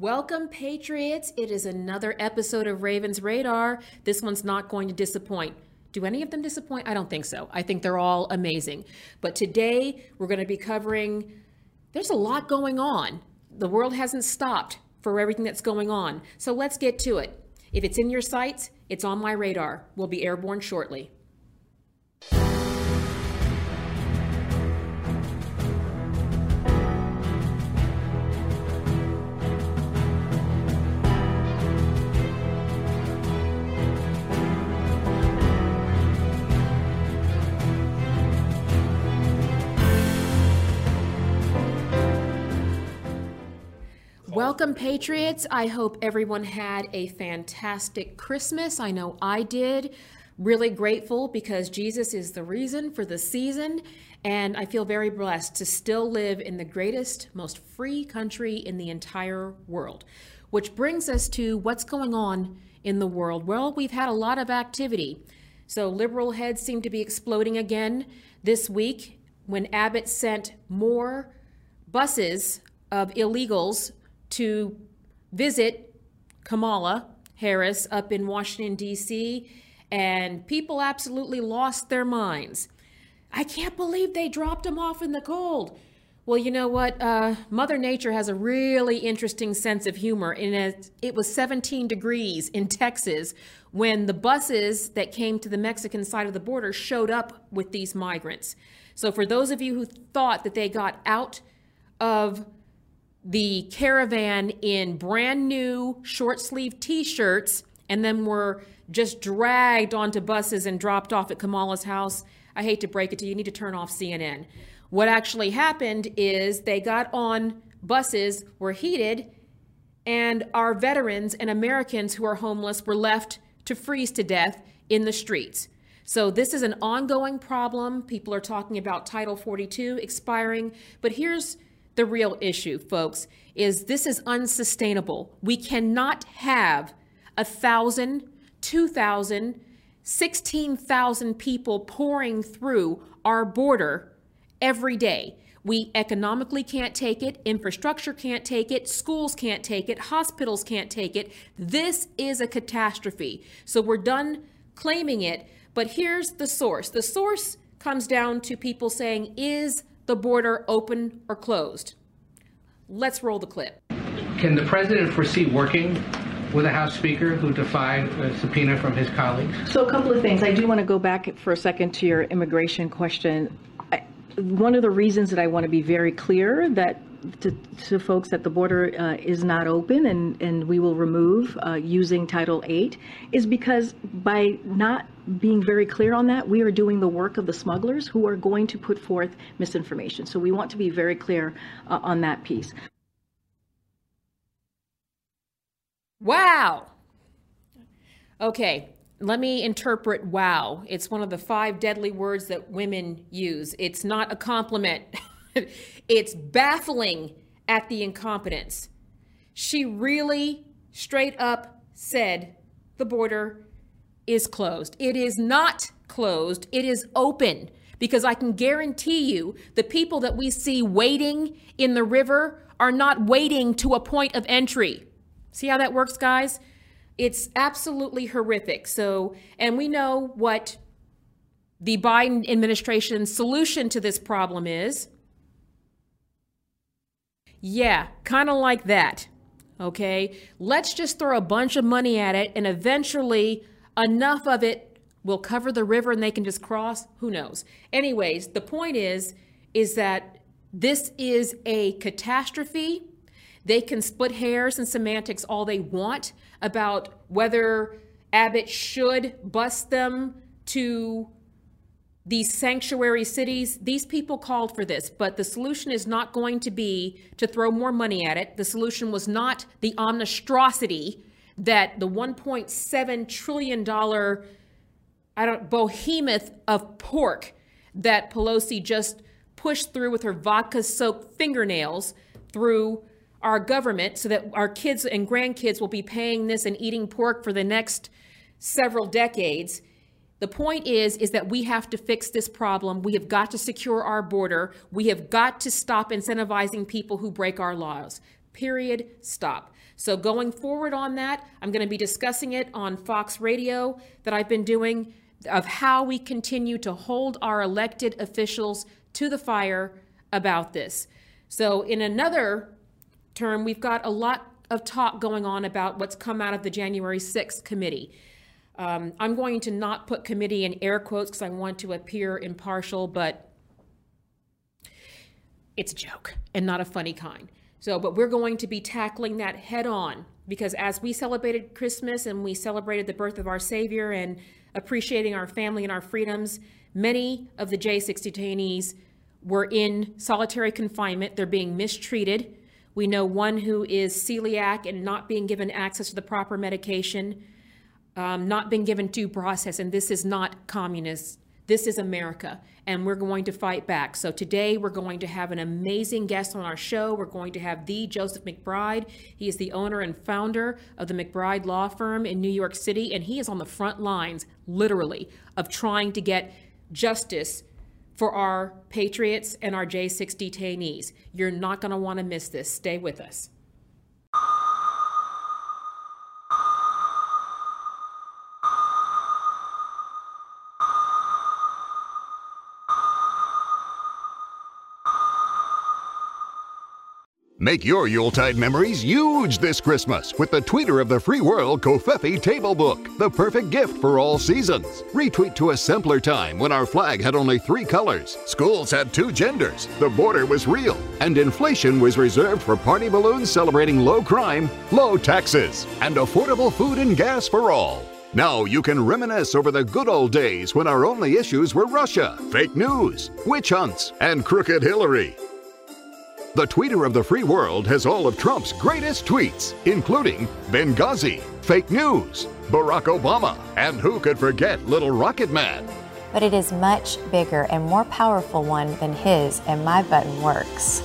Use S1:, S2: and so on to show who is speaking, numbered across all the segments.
S1: Welcome, Patriots. It is another episode of Ravens Radar. This one's not going to disappoint. Do any of them disappoint? I don't think so. I think they're all amazing. But today we're going to be covering, there's a lot going on. The world hasn't stopped for everything that's going on. So let's get to it. If it's in your sights, it's on my radar. We'll be airborne shortly. Welcome, Patriots. I hope everyone had a fantastic Christmas. I know I did. Really grateful because Jesus is the reason for the season. And I feel very blessed to still live in the greatest, most free country in the entire world. Which brings us to what's going on in the world. Well, we've had a lot of activity. So, liberal heads seem to be exploding again this week when Abbott sent more buses of illegals to visit Kamala Harris up in Washington, D.C., and people absolutely lost their minds. I can't believe they dropped him off in the cold. Well, you know what? Uh, Mother Nature has a really interesting sense of humor. And it, it was 17 degrees in Texas when the buses that came to the Mexican side of the border showed up with these migrants. So, for those of you who thought that they got out of the caravan in brand new short sleeve t shirts and then were just dragged onto buses and dropped off at Kamala's house. I hate to break it to you, you need to turn off CNN. What actually happened is they got on buses, were heated, and our veterans and Americans who are homeless were left to freeze to death in the streets. So, this is an ongoing problem. People are talking about Title 42 expiring. But here's the real issue, folks, is this is unsustainable. We cannot have a thousand, two thousand, sixteen thousand people pouring through our border every day. We economically can't take it, infrastructure can't take it, schools can't take it, hospitals can't take it. This is a catastrophe. So we're done claiming it, but here's the source. The source comes down to people saying, is the border open or closed? Let's roll the clip.
S2: Can the president foresee working with a House Speaker who defied a subpoena from his colleagues?
S3: So, a couple of things. I do want to go back for a second to your immigration question. I, one of the reasons that I want to be very clear that to, to folks that the border uh, is not open and, and we will remove uh, using Title VIII is because by not being very clear on that, we are doing the work of the smugglers who are going to put forth misinformation. So we want to be very clear uh, on that piece.
S1: Wow. Okay, let me interpret wow. It's one of the five deadly words that women use. It's not a compliment. it's baffling at the incompetence. She really straight up said the border is closed. It is not closed, it is open. Because I can guarantee you the people that we see waiting in the river are not waiting to a point of entry. See how that works, guys? It's absolutely horrific. So, and we know what the Biden administration's solution to this problem is yeah, kind of like that. Okay? Let's just throw a bunch of money at it and eventually enough of it will cover the river and they can just cross. Who knows? Anyways, the point is is that this is a catastrophe. They can split hairs and semantics all they want about whether Abbott should bust them to these sanctuary cities, these people called for this, but the solution is not going to be to throw more money at it. The solution was not the omnistrosity that the 1.7 trillion dollar I don't behemoth of pork that Pelosi just pushed through with her vodka soaked fingernails through our government so that our kids and grandkids will be paying this and eating pork for the next several decades the point is is that we have to fix this problem. We have got to secure our border. We have got to stop incentivizing people who break our laws. Period. Stop. So, going forward on that, I'm going to be discussing it on Fox Radio that I've been doing of how we continue to hold our elected officials to the fire about this. So, in another term, we've got a lot of talk going on about what's come out of the January 6th committee. Um, I'm going to not put committee in air quotes because I want to appear impartial, but it's a joke and not a funny kind. So, but we're going to be tackling that head on because as we celebrated Christmas and we celebrated the birth of our Savior and appreciating our family and our freedoms, many of the J6 detainees were in solitary confinement. They're being mistreated. We know one who is celiac and not being given access to the proper medication, um, not being given due process, and this is not communist this is America, and we're going to fight back. So today we're going to have an amazing guest on our show. We're going to have the Joseph McBride. He is the owner and founder of the McBride Law Firm in New York City, and he is on the front lines, literally, of trying to get justice for our patriots and our J6 detainees. You're not going to want to miss this. Stay with us.
S4: Make your Yuletide memories huge this Christmas with the Tweeter of the Free World Covfefe Table Book, the perfect gift for all seasons. Retweet to a simpler time when our flag had only three colors, schools had two genders, the border was real, and inflation was reserved for party balloons celebrating low crime, low taxes, and affordable food and gas for all. Now you can reminisce over the good old days when our only issues were Russia, fake news, witch hunts, and crooked Hillary. The tweeter of the free world has all of Trump's greatest tweets, including Benghazi, fake news, Barack Obama, and who could forget Little Rocket Man?
S5: But it is much bigger and more powerful one than his, and my button works.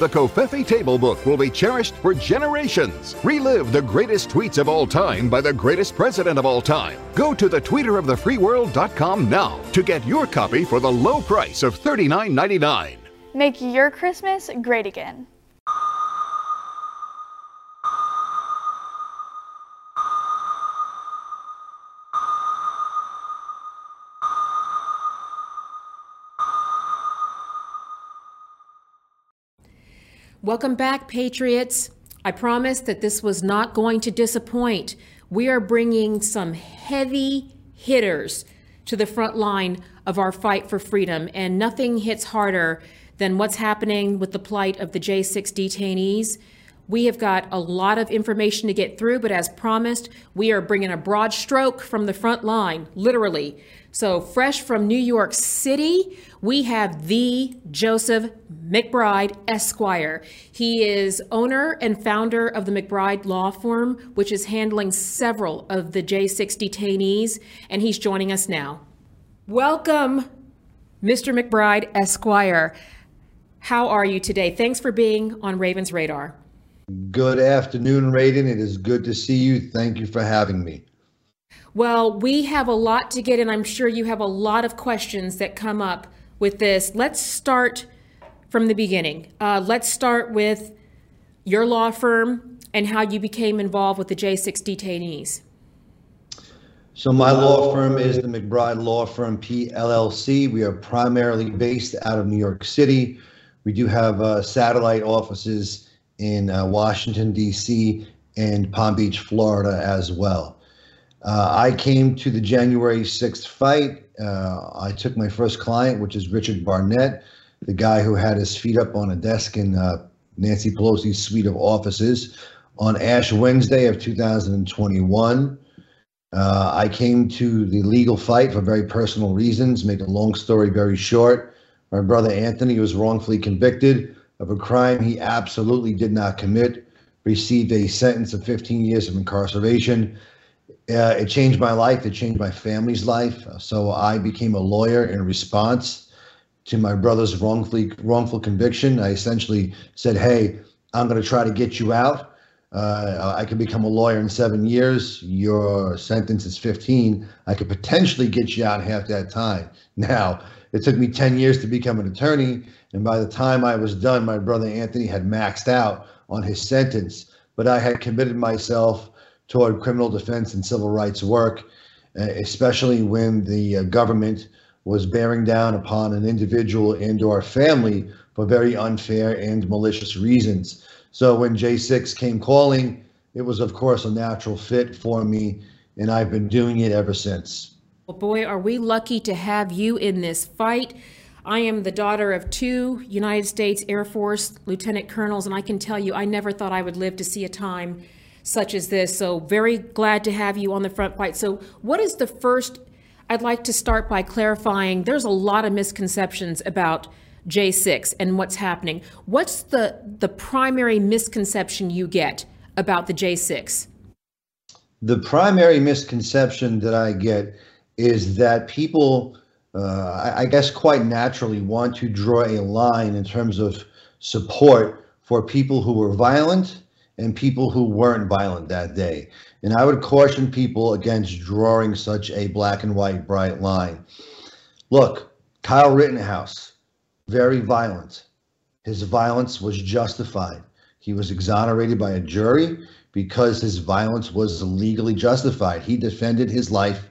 S4: The Covfefe Table Book will be cherished for generations. Relive the greatest tweets of all time by the greatest president of all time. Go to thetweeterofthe.freeworld.com now to get your copy for the low price of $39.99.
S6: Make your Christmas great again.
S1: Welcome back, Patriots. I promised that this was not going to disappoint. We are bringing some heavy hitters to the front line of our fight for freedom, and nothing hits harder than what's happening with the plight of the J6 detainees. We have got a lot of information to get through, but as promised, we are bringing a broad stroke from the front line, literally. So, fresh from New York City, we have the Joseph McBride Esquire. He is owner and founder of the McBride Law Firm, which is handling several of the J6 detainees, and he's joining us now. Welcome, Mr. McBride Esquire. How are you today? Thanks for being on Raven's Radar.
S7: Good afternoon, Raven. It is good to see you. Thank you for having me.
S1: Well, we have a lot to get in. I'm sure you have a lot of questions that come up with this. Let's start from the beginning. Uh, let's start with your law firm and how you became involved with the J6 detainees.
S7: So my law firm is the McBride Law Firm PLLC. We are primarily based out of New York City. We do have uh, satellite offices in uh, Washington, D.C. and Palm Beach, Florida as well. Uh, I came to the January 6th fight. Uh, I took my first client, which is Richard Barnett, the guy who had his feet up on a desk in uh, Nancy Pelosi's suite of offices on Ash Wednesday of 2021. Uh, I came to the legal fight for very personal reasons. Make a long story very short. My brother Anthony was wrongfully convicted of a crime he absolutely did not commit, received a sentence of 15 years of incarceration. Uh, it changed my life. It changed my family's life. So I became a lawyer in response to my brother's wrongfully wrongful conviction. I essentially said, "Hey, I'm going to try to get you out. Uh, I can become a lawyer in seven years. Your sentence is 15. I could potentially get you out in half that time." Now, it took me 10 years to become an attorney. And by the time I was done, my brother Anthony had maxed out on his sentence, but I had committed myself toward criminal defense and civil rights work, uh, especially when the uh, government was bearing down upon an individual and or family for very unfair and malicious reasons. So when J6 came calling, it was of course a natural fit for me, and I've been doing it ever since.
S1: Well, boy, are we lucky to have you in this fight. I am the daughter of two United States Air Force lieutenant colonels, and I can tell you, I never thought I would live to see a time such as this. So, very glad to have you on the front fight. So, what is the first? I'd like to start by clarifying there's a lot of misconceptions about J6 and what's happening. What's the, the primary misconception you get about the J6?
S7: The primary misconception that I get is that people uh, I, guess quite naturally want to draw a line in terms of support for people who were violent and people who weren't violent that day. And I would caution people against drawing such a black and white bright line. Look, Kyle Rittenhouse, very violent. His violence was justified. He was exonerated by a jury because his violence was legally justified. He defended his life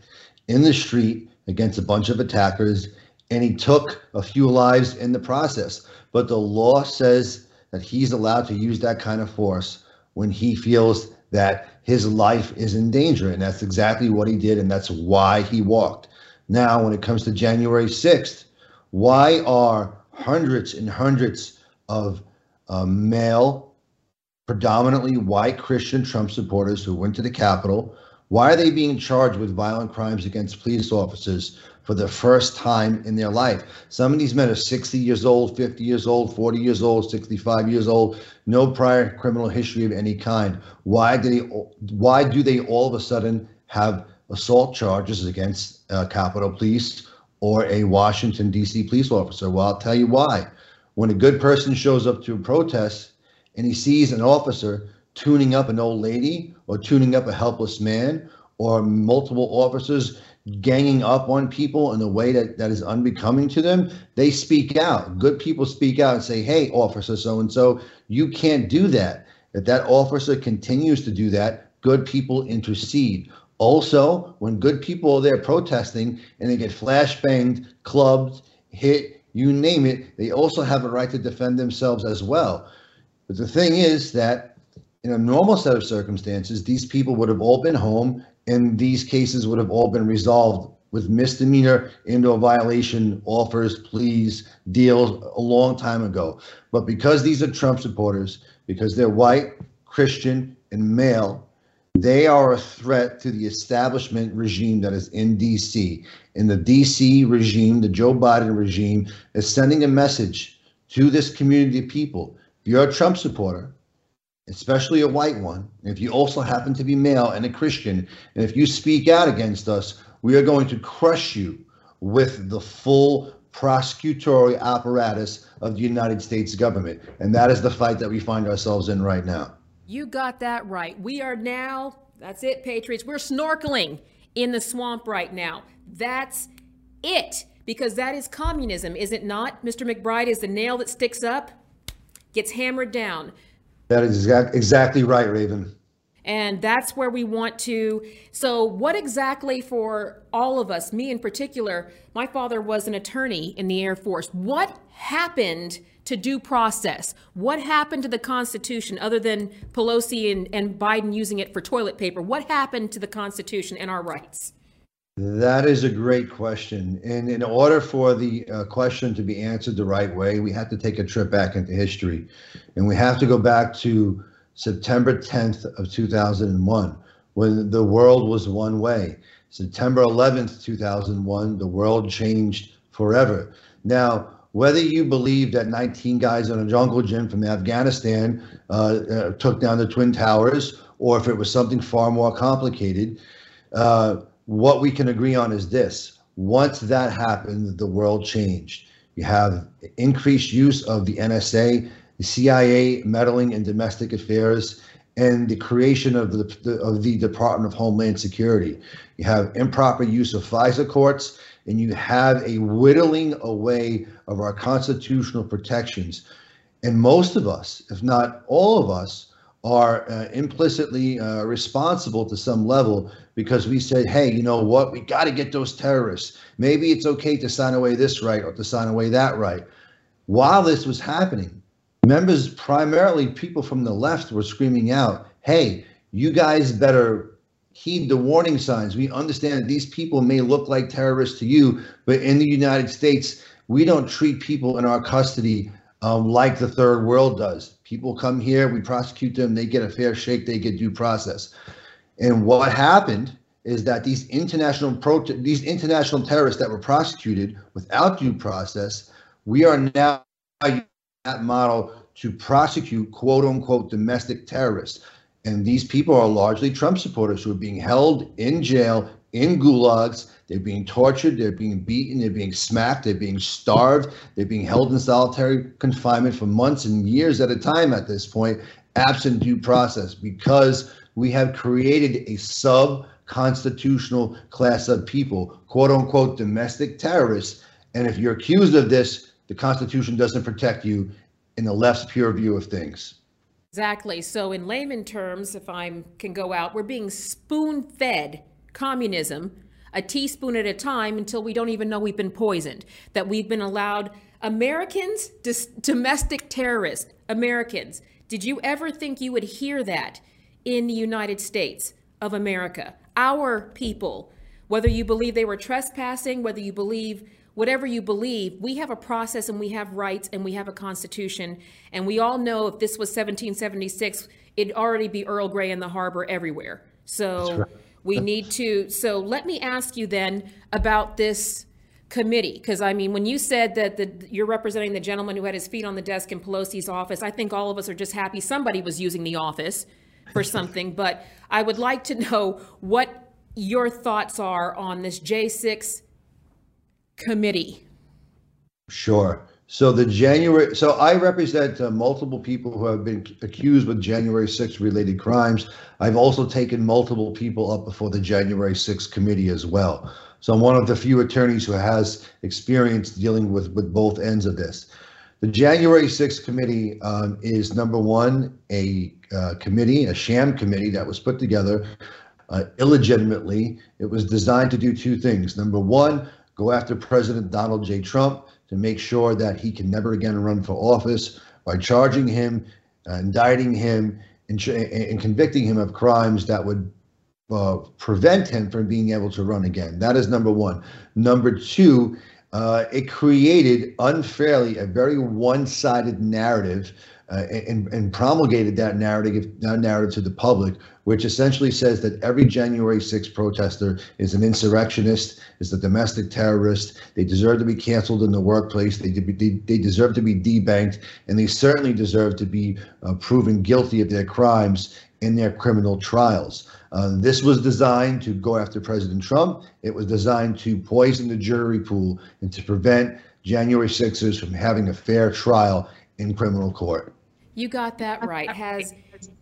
S7: in the street against a bunch of attackers, and he took a few lives in the process. But the law says that he's allowed to use that kind of force when he feels that his life is in danger. And that's exactly what he did, and that's why he walked. Now, when it comes to January 6th, why are hundreds and hundreds of uh, male, predominantly white Christian Trump supporters who went to the Capitol why are they being charged with violent crimes against police officers for the first time in their life? Some of these men are 60 years old, 50 years old, 40 years old, 65 years old, no prior criminal history of any kind. Why do they why do they all of a sudden have assault charges against uh, Capitol Police or a Washington D.C. police officer? Well, I'll tell you why. When a good person shows up to a protest and he sees an officer tuning up an old lady or tuning up a helpless man or multiple officers ganging up on people in a way that, that is unbecoming to them, they speak out. Good people speak out and say, hey, officer so and so, you can't do that. If that officer continues to do that, good people intercede. Also, when good people are there protesting and they get flashbanged, clubbed, hit, you name it, they also have a right to defend themselves as well. But the thing is that in a normal set of circumstances, these people would have all been home and these cases would have all been resolved with misdemeanor indoor violation offers, pleas, deals a long time ago. But because these are Trump supporters, because they're white, Christian, and male, they are a threat to the establishment regime that is in DC. And the DC regime, the Joe Biden regime, is sending a message to this community of people. If you're a Trump supporter, especially a white one, if you also happen to be male and a Christian, and if you speak out against us, we are going to crush you with the full prosecutorial apparatus of the United States government. And that is the fight that we find ourselves in right now.
S1: You got that right. We are now, that's it, Patriots, we're snorkeling in the swamp right now. That's it, because that is communism, is it not? Mr. McBride is the nail that sticks up, gets hammered down.
S7: That is exact, exactly right, Raven.
S1: And that's where we want to. So, what exactly for all of us, me in particular, my father was an attorney in the Air Force. What happened to due process? What happened to the Constitution other than Pelosi and, and Biden using it for toilet paper? What happened to the Constitution and our rights?
S7: That is a great question. And in order for the uh, question to be answered the right way, we have to take a trip back into history. And we have to go back to September 10th of 2001, when the world was one way. September 11th, 2001, the world changed forever. Now, whether you believe that 19 guys in a jungle gym from Afghanistan uh, uh, took down the Twin Towers, or if it was something far more complicated, uh, what we can agree on is this once that happened, the world changed. You have increased use of the NSA, the CIA meddling in domestic affairs, and the creation of the, of the Department of Homeland Security. You have improper use of FISA courts, and you have a whittling away of our constitutional protections. And most of us, if not all of us, are uh, implicitly uh, responsible to some level because we said, hey, you know what? We got to get those terrorists. Maybe it's okay to sign away this right or to sign away that right. While this was happening, members, primarily people from the left, were screaming out, hey, you guys better heed the warning signs. We understand that these people may look like terrorists to you, but in the United States, we don't treat people in our custody um, like the third world does. People come here, we prosecute them, they get a fair shake, they get due process. And what happened is that these international pro- these international terrorists that were prosecuted without due process, we are now that model to prosecute quote unquote domestic terrorists. And these people are largely Trump supporters who are being held in jail, in gulags. They're being tortured, they're being beaten, they're being smacked, they're being starved, they're being held in solitary confinement for months and years at a time at this point, absent due process, because we have created a sub constitutional class of people, quote unquote, domestic terrorists. And if you're accused of this, the Constitution doesn't protect you in the left's pure view of things.
S1: Exactly. So, in layman terms, if I can go out, we're being spoon fed communism a teaspoon at a time until we don't even know we've been poisoned. That we've been allowed Americans, domestic terrorists, Americans. Did you ever think you would hear that in the United States of America? Our people, whether you believe they were trespassing, whether you believe whatever you believe, we have a process and we have rights and we have a constitution. And we all know if this was 1776, it'd already be Earl Grey in the harbor everywhere. So right. we need to. So let me ask you then about this committee because i mean when you said that the, you're representing the gentleman who had his feet on the desk in pelosi's office i think all of us are just happy somebody was using the office for something but i would like to know what your thoughts are on this j6 committee?
S7: Sure. So the January, so I represent uh, multiple people who have been accused with January 6th related crimes. I've also taken multiple people up before the January 6th committee as well. So I'm one of the few attorneys who has experience dealing with with both ends of this. The January 6th committee um, is number one, a uh, committee, a sham committee that was put together uh, illegitimately. It was designed to do two things. Number one, go after President Donald J. Trump to make sure that he can never again run for office by charging him, uh, indicting him, and, and, convicting him of crimes that would uh, prevent him from being able to run again. That is number one. Number two, uh, it created unfairly a very one-sided narrative uh, and, and, promulgated that narrative, that narrative to the public, which essentially says that every January 6th protester is an insurrectionist, is a domestic terrorist. They deserve to be canceled in the workplace. They, they, they deserve to be debanked, and they certainly deserve to be uh, proven guilty of their crimes in their criminal trials. Uh, this was designed to go after President Trump. It was designed to poison the jury pool and to prevent January 6ers from having a fair trial in criminal court.
S1: You got that right. Has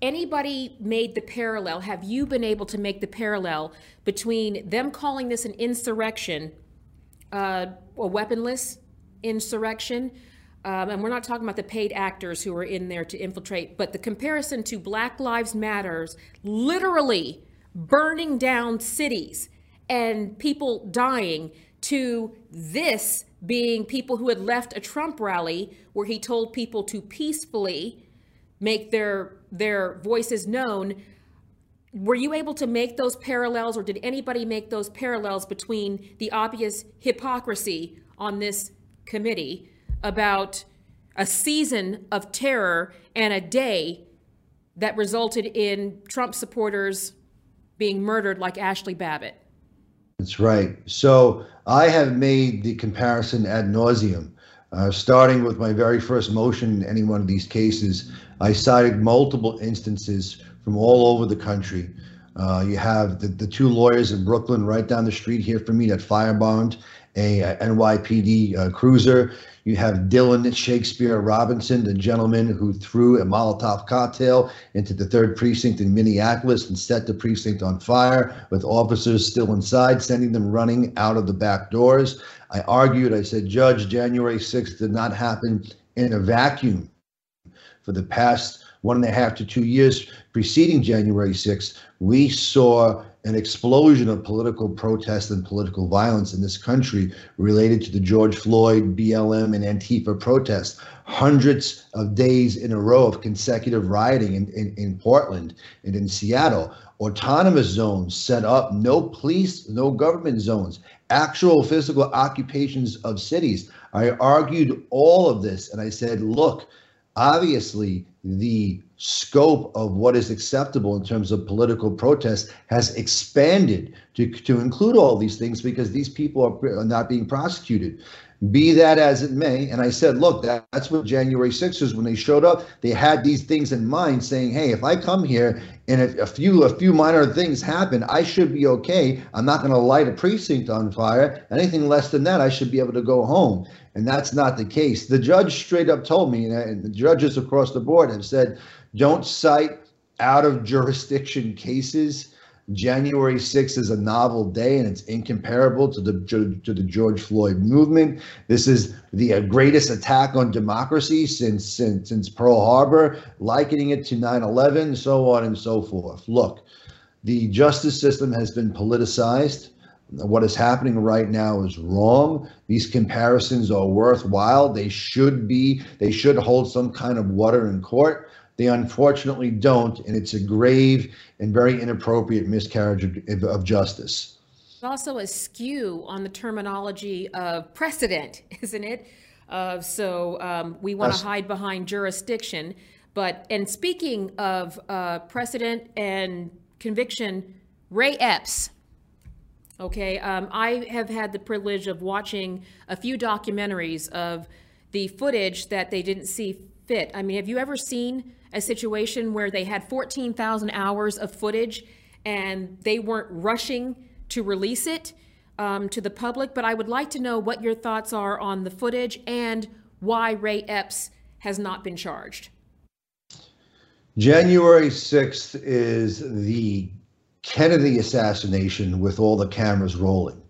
S1: anybody made the parallel? Have you been able to make the parallel between them calling this an insurrection, uh, a weaponless insurrection? Um, and we're not talking about the paid actors who are in there to infiltrate, but the comparison to Black Lives Matters literally burning down cities and people dying to this being people who had left a Trump rally where he told people to peacefully make their their voices known. Were you able to make those parallels, or did anybody make those parallels between the obvious hypocrisy on this committee about a season of terror and a day that resulted in Trump supporters being murdered like Ashli Babbitt?
S7: That's right. So I have made the comparison ad nauseum, uh, starting with my very first motion in any one of these cases. I cited multiple instances from all over the country. Uh, you have the, the two lawyers in Brooklyn right down the street here from me that firebombed a, a NYPD uh, cruiser. You have Dylan Shakespeare Robinson, the gentleman who threw a Molotov cocktail into the third precinct in Minneapolis and set the precinct on fire with officers still inside, sending them running out of the back doors. I argued, I said, Judge, January 6th did not happen in a vacuum. for the past one and a half to two years preceding January 6th, we saw an explosion of political protest and political violence in this country related to the George Floyd, BLM, and Antifa protests. Hundreds of days in a row of consecutive rioting in, in, in Portland and in Seattle. Autonomous zones set up, no police, no government zones, actual physical occupations of cities. I argued all of this and I said, look, obviously the scope of what is acceptable in terms of political protest has expanded to, to include all these things because these people are, are not being prosecuted. Be that as it may, and I said, look, that, that's what January 6th is when they showed up. They had these things in mind, saying, "Hey, if I come here and if a few a few minor things happen, I should be okay. I'm not going to light a precinct on fire. Anything less than that, I should be able to go home." And that's not the case. The judge straight up told me, and the judges across the board have said, don't cite out of jurisdiction cases. January 6th is a novel day and it's incomparable to the to the George Floyd movement. This is the greatest attack on democracy since since, since Pearl Harbor, likening it to 9/11, so on and so forth. Look, the justice system has been politicized. What is happening right now is wrong. These comparisons are worthwhile. They should be. They should hold some kind of water in court. They unfortunately don't, and it's a grave and very inappropriate miscarriage of, of justice.
S1: Also, a skew on the terminology of precedent, isn't it? Uh, so um, we want to yes. hide behind jurisdiction. But and speaking of uh, precedent and conviction, Ray Epps Okay, um, I have had the privilege of watching a few documentaries of the footage that they didn't see fit. I mean, have you ever seen a situation where they had 14,000 hours of footage and they weren't rushing to release it um, to the public? But I would like to know what your thoughts are on the footage and why Ray Epps has not been charged.
S7: January 6th is the Kennedy assassination with all the cameras rolling.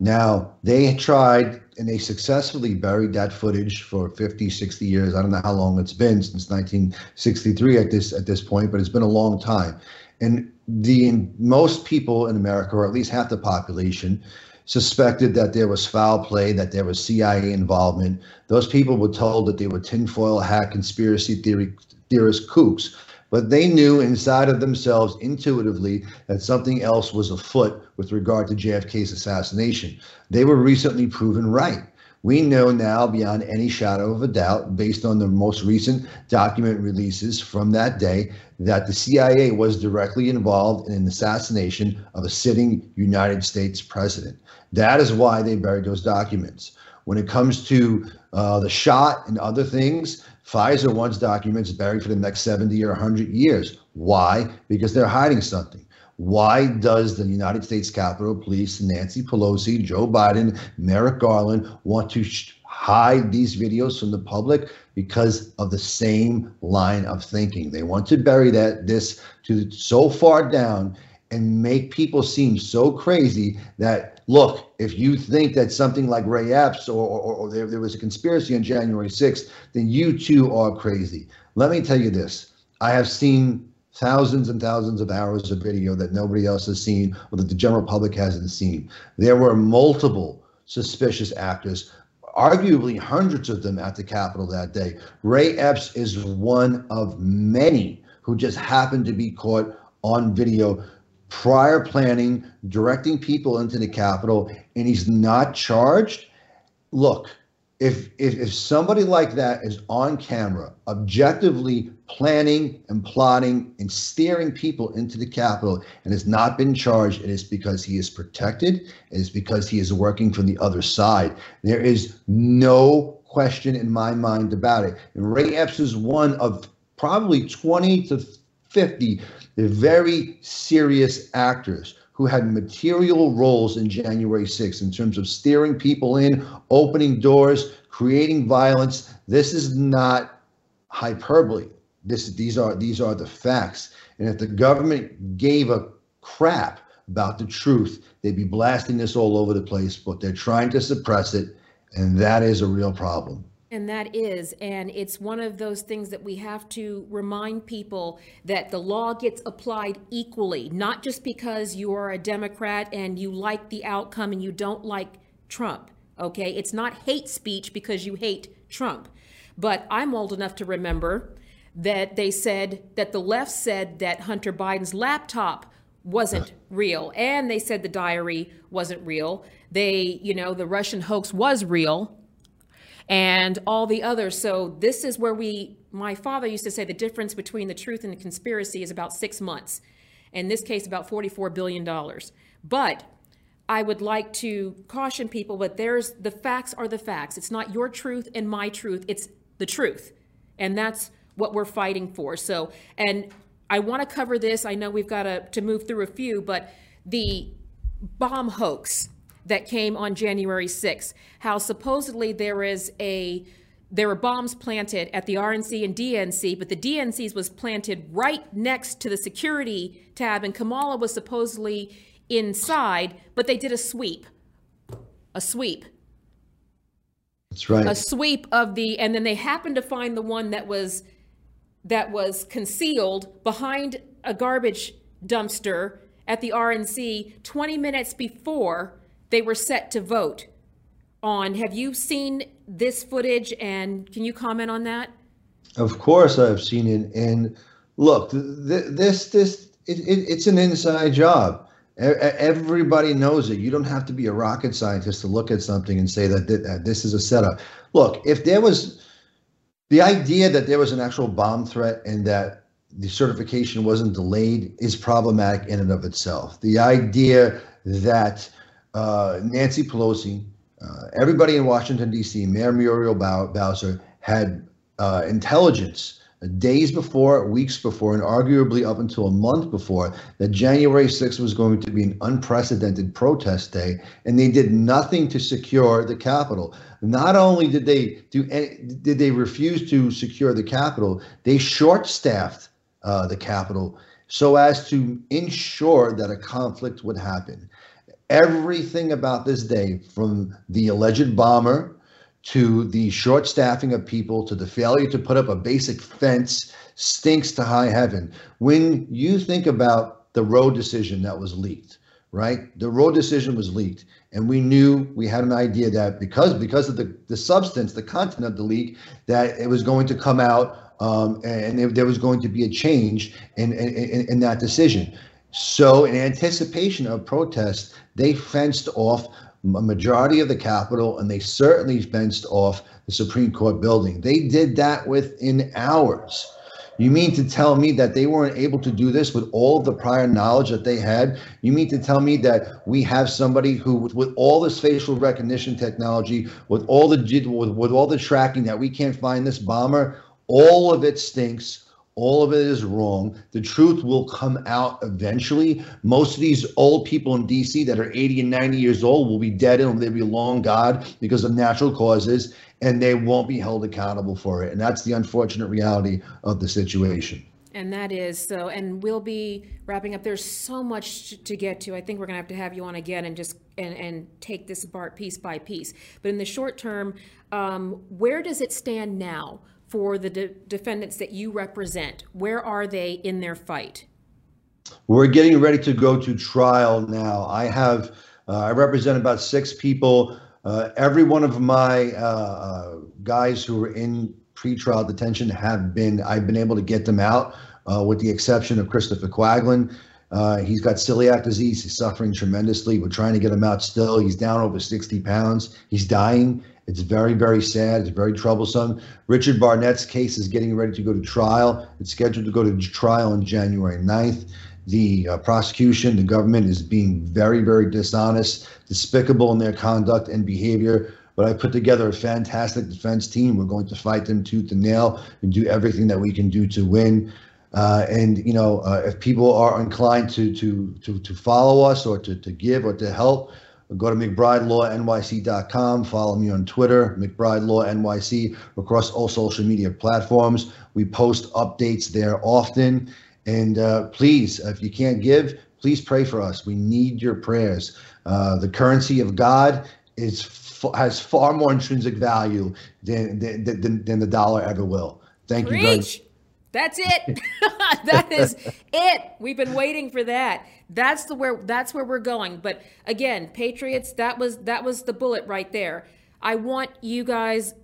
S7: Now, they tried and they successfully buried that footage for 50, 60 years. I don't know how long it's been since 1963 at this at this point, but it's been a long time. And the most people in America, or at least half the population, suspected that there was foul play, that there was CIA involvement. Those people were told that they were tinfoil hat conspiracy theory theorist kooks but they knew inside of themselves intuitively that something else was afoot with regard to JFK's assassination. They were recently proven right. We know now beyond any shadow of a doubt, based on the most recent document releases from that day, that the CIA was directly involved in an assassination of a sitting United States president. That is why they buried those documents. When it comes to uh, the shot and other things, Pfizer wants documents buried for the next 70 or 100 years. Why? Because they're hiding something. Why does the United States Capitol Police, Nancy Pelosi, Joe Biden, Merrick Garland want to hide these videos from the public? Because of the same line of thinking. They want to bury that this to so far down and make people seem so crazy that look, if you think that something like Ray Epps or, or, or there, there was a conspiracy on January 6th, then you too are crazy. Let me tell you this. I have seen thousands and thousands of hours of video that nobody else has seen or that the general public hasn't seen. There were multiple suspicious actors, arguably hundreds of them at the Capitol that day. Ray Epps is one of many who just happened to be caught on video prior planning, directing people into the Capitol, and he's not charged. Look, if, if, if somebody like that is on camera, objectively planning and plotting and steering people into the Capitol and has not been charged, it is because he is protected. It is because he is working from the other side. There is no question in my mind about it. And Ray Epps is one of probably 20 to 50 very serious actors who had material roles in January 6th in terms of steering people in, opening doors, creating violence. This is not hyperbole. This, these are these are the facts. And if the government gave a crap about the truth, they'd be blasting this all over the place. But they're trying to suppress it, and that is a real problem.
S1: And that is, and it's one of those things that we have to remind people that the law gets applied equally, not just because you are a Democrat and you like the outcome and you don't like Trump. Okay, it's not hate speech because you hate Trump. But I'm old enough to remember that they said that the left said that Hunter Biden's laptop wasn't real and they said the diary wasn't real. They, you know, the Russian hoax was real and all the others. So this is where we, my father used to say the difference between the truth and the conspiracy is about six months. In this case, about $44 billion. But I would like to caution people, but there's the facts are the facts. It's not your truth and my truth. It's the truth. And that's what we're fighting for. So, and I want to cover this. I know we've got to, to move through a few, but the bomb hoax that came on January 6th, how supposedly there is a there were bombs planted at the RNC and DNC, but the DNC's was planted right next to the security tab, and Kamala was supposedly inside, but they did a sweep. A sweep.
S7: That's right.
S1: A sweep of the, and then they happened to find the one that was that was concealed behind a garbage dumpster at the RNC 20 minutes before they were set to vote on. Have you seen this footage and can you comment on that?
S7: Of course, I've seen it. And look, th- this this it, it, it's an inside job. Everybody knows it. You don't have to be a rocket scientist to look at something and say that, that this is a setup. Look, if there was the idea that there was an actual bomb threat and that the certification wasn't delayed is problematic in and of itself. The idea that uh, Nancy Pelosi, uh, everybody in Washington, D.C., Mayor Muriel Bowser had uh, intelligence days before, weeks before, and arguably up until a month before that January 6th was going to be an unprecedented protest day, and they did nothing to secure the Capitol. Not only did they do, did they refuse to secure the Capitol, they short-staffed uh, the Capitol so as to ensure that a conflict would happen everything about this day, from the alleged bomber to the short staffing of people to the failure to put up a basic fence, stinks to high heaven. When you think about the Roe decision that was leaked, right? The Roe decision was leaked, and we knew we had an idea that because because of the the substance, the content of the leak, that it was going to come out um, and there was going to be a change in, in, in that decision. So, in anticipation of protests, they fenced off a majority of the Capitol and they certainly fenced off the Supreme Court building. They did that within hours. You mean to tell me that they weren't able to do this with all of the prior knowledge that they had? You mean to tell me that we have somebody who, with, with all this facial recognition technology, with all the with, with all the tracking, that we can't find this bomber? All of it stinks all of it is wrong. The truth will come out eventually. Most of these old people in DC that are 80 and 90 years old will be dead and they'll be long gone because of natural causes, and they won't be held accountable for it. And that's the unfortunate reality of the situation.
S1: And that is so. And we'll be wrapping up. There's so much to get to. I think we're going to have to have you on again and just and and take this apart piece by piece. But in the short term, um, where does it stand now? For the de- defendants that you represent? Where are they in their fight?
S7: We're getting ready to go to trial now. I have, uh, I represent about six people. Uh, every one of my uh, uh guys who are in pretrial detention have been, I've been able to get them out, uh, with the exception of Christopher Quaglin. Uh, he's got celiac disease. He's suffering tremendously. We're trying to get him out still. He's down over 60 pounds. He's dying. It's very, very sad. It's very troublesome. Richard Barnett's case is getting ready to go to trial. It's scheduled to go to trial on January 9th. The uh, prosecution, the government is being very, very dishonest, despicable in their conduct and behavior. But I put together a fantastic defense team. We're going to fight them tooth and nail and do everything that we can do to win. Uh, and you know, uh, if people are inclined to to to to follow us or to to give or to help, Go to McBrideLawNYC.com. Follow me on Twitter, McBride Law NYC, across all social media platforms. We post updates there often. And uh, please, if you can't give, please pray for us. We need your prayers. Uh, the currency of God is has far more intrinsic value than than, than, than the dollar ever will. Thank
S1: Preach.
S7: you very much.
S1: That's it. that is it. We've been waiting for that. That's the where that's where we're going. But again, Patriots, that was that was the bullet right there. I want you guys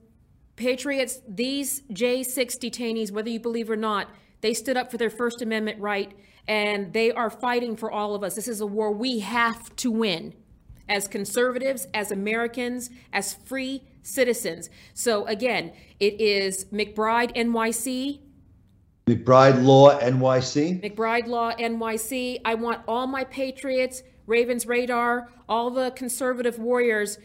S1: Patriots, these J6 detainees, whether you believe or not, they stood up for their First Amendment right and they are fighting for all of us. This is a war we have to win as conservatives, as Americans, as free citizens. So again, it is McBride NYC.
S7: McBride Law NYC.
S1: McBride Law NYC. I want all my patriots, Ravens Radar, all the conservative warriors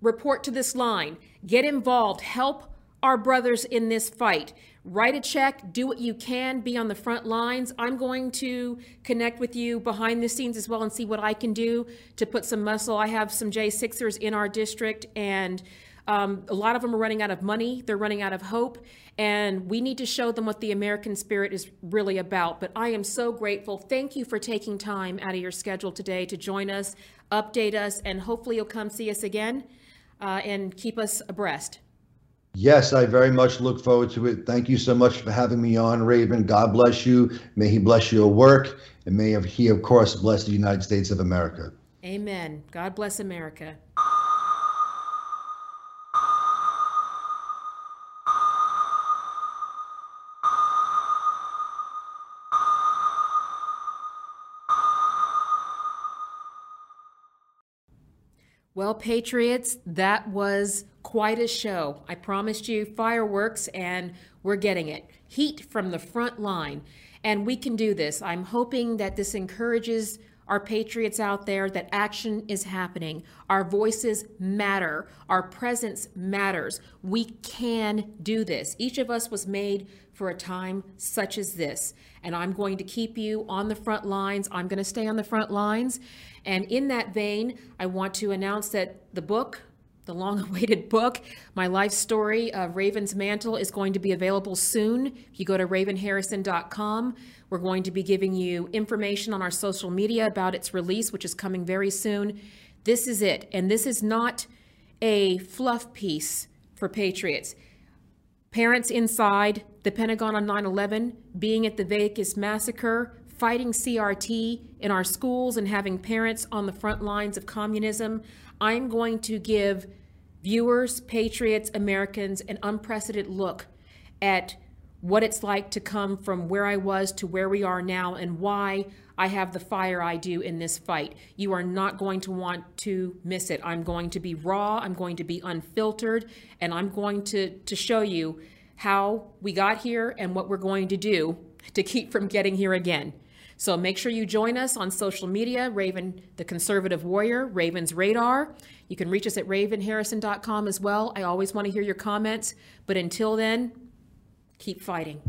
S1: report to this line. Get involved. Help our brothers in this fight. Write a check, do what you can, be on the front lines. I'm going to connect with you behind the scenes as well and see what I can do to put some muscle. I have some J6ers in our district, and um, a lot of them are running out of money. They're running out of hope, and we need to show them what the American spirit is really about. But I am so grateful. Thank you for taking time out of your schedule today to join us, update us, and hopefully you'll come see us again uh, and keep us abreast.
S7: Yes, I very much look forward to it. Thank you so much for having me on, Raven. God bless you. May He bless your work, and may He, of course, bless the United States of America.
S1: Amen. God bless America. Well, Patriots, that was quite a show. I promised you fireworks, and we're getting it. Heat from the front line. And we can do this. I'm hoping that this encourages our patriots out there that action is happening. Our voices matter. Our presence matters. We can do this. Each of us was made for a time such as this. And I'm going to keep you on the front lines. I'm going to stay on the front lines. And in that vein, I want to announce that the book, the long awaited book, My Life Story of Raven's Mantle, is going to be available soon. If you go to ravenharrison.com, we're going to be giving you information on our social media about its release, which is coming very soon. This is it. And this is not a fluff piece for Patriots. Parents inside the Pentagon on 9 11, being at the Vegas massacre, fighting CRT in our schools, and having parents on the front lines of communism. I'm going to give viewers, patriots, Americans an unprecedented look at what it's like to come from where I was to where we are now and why I have the fire I do in this fight. You are not going to want to miss it. I'm going to be raw, I'm going to be unfiltered, and I'm going to, to show you how we got here and what we're going to do to keep from getting here again. So make sure you join us on social media, Raven the Conservative Warrior, Raven's Radar. You can reach us at ravenharrison.com as well. I always want to hear your comments, but until then, keep fighting.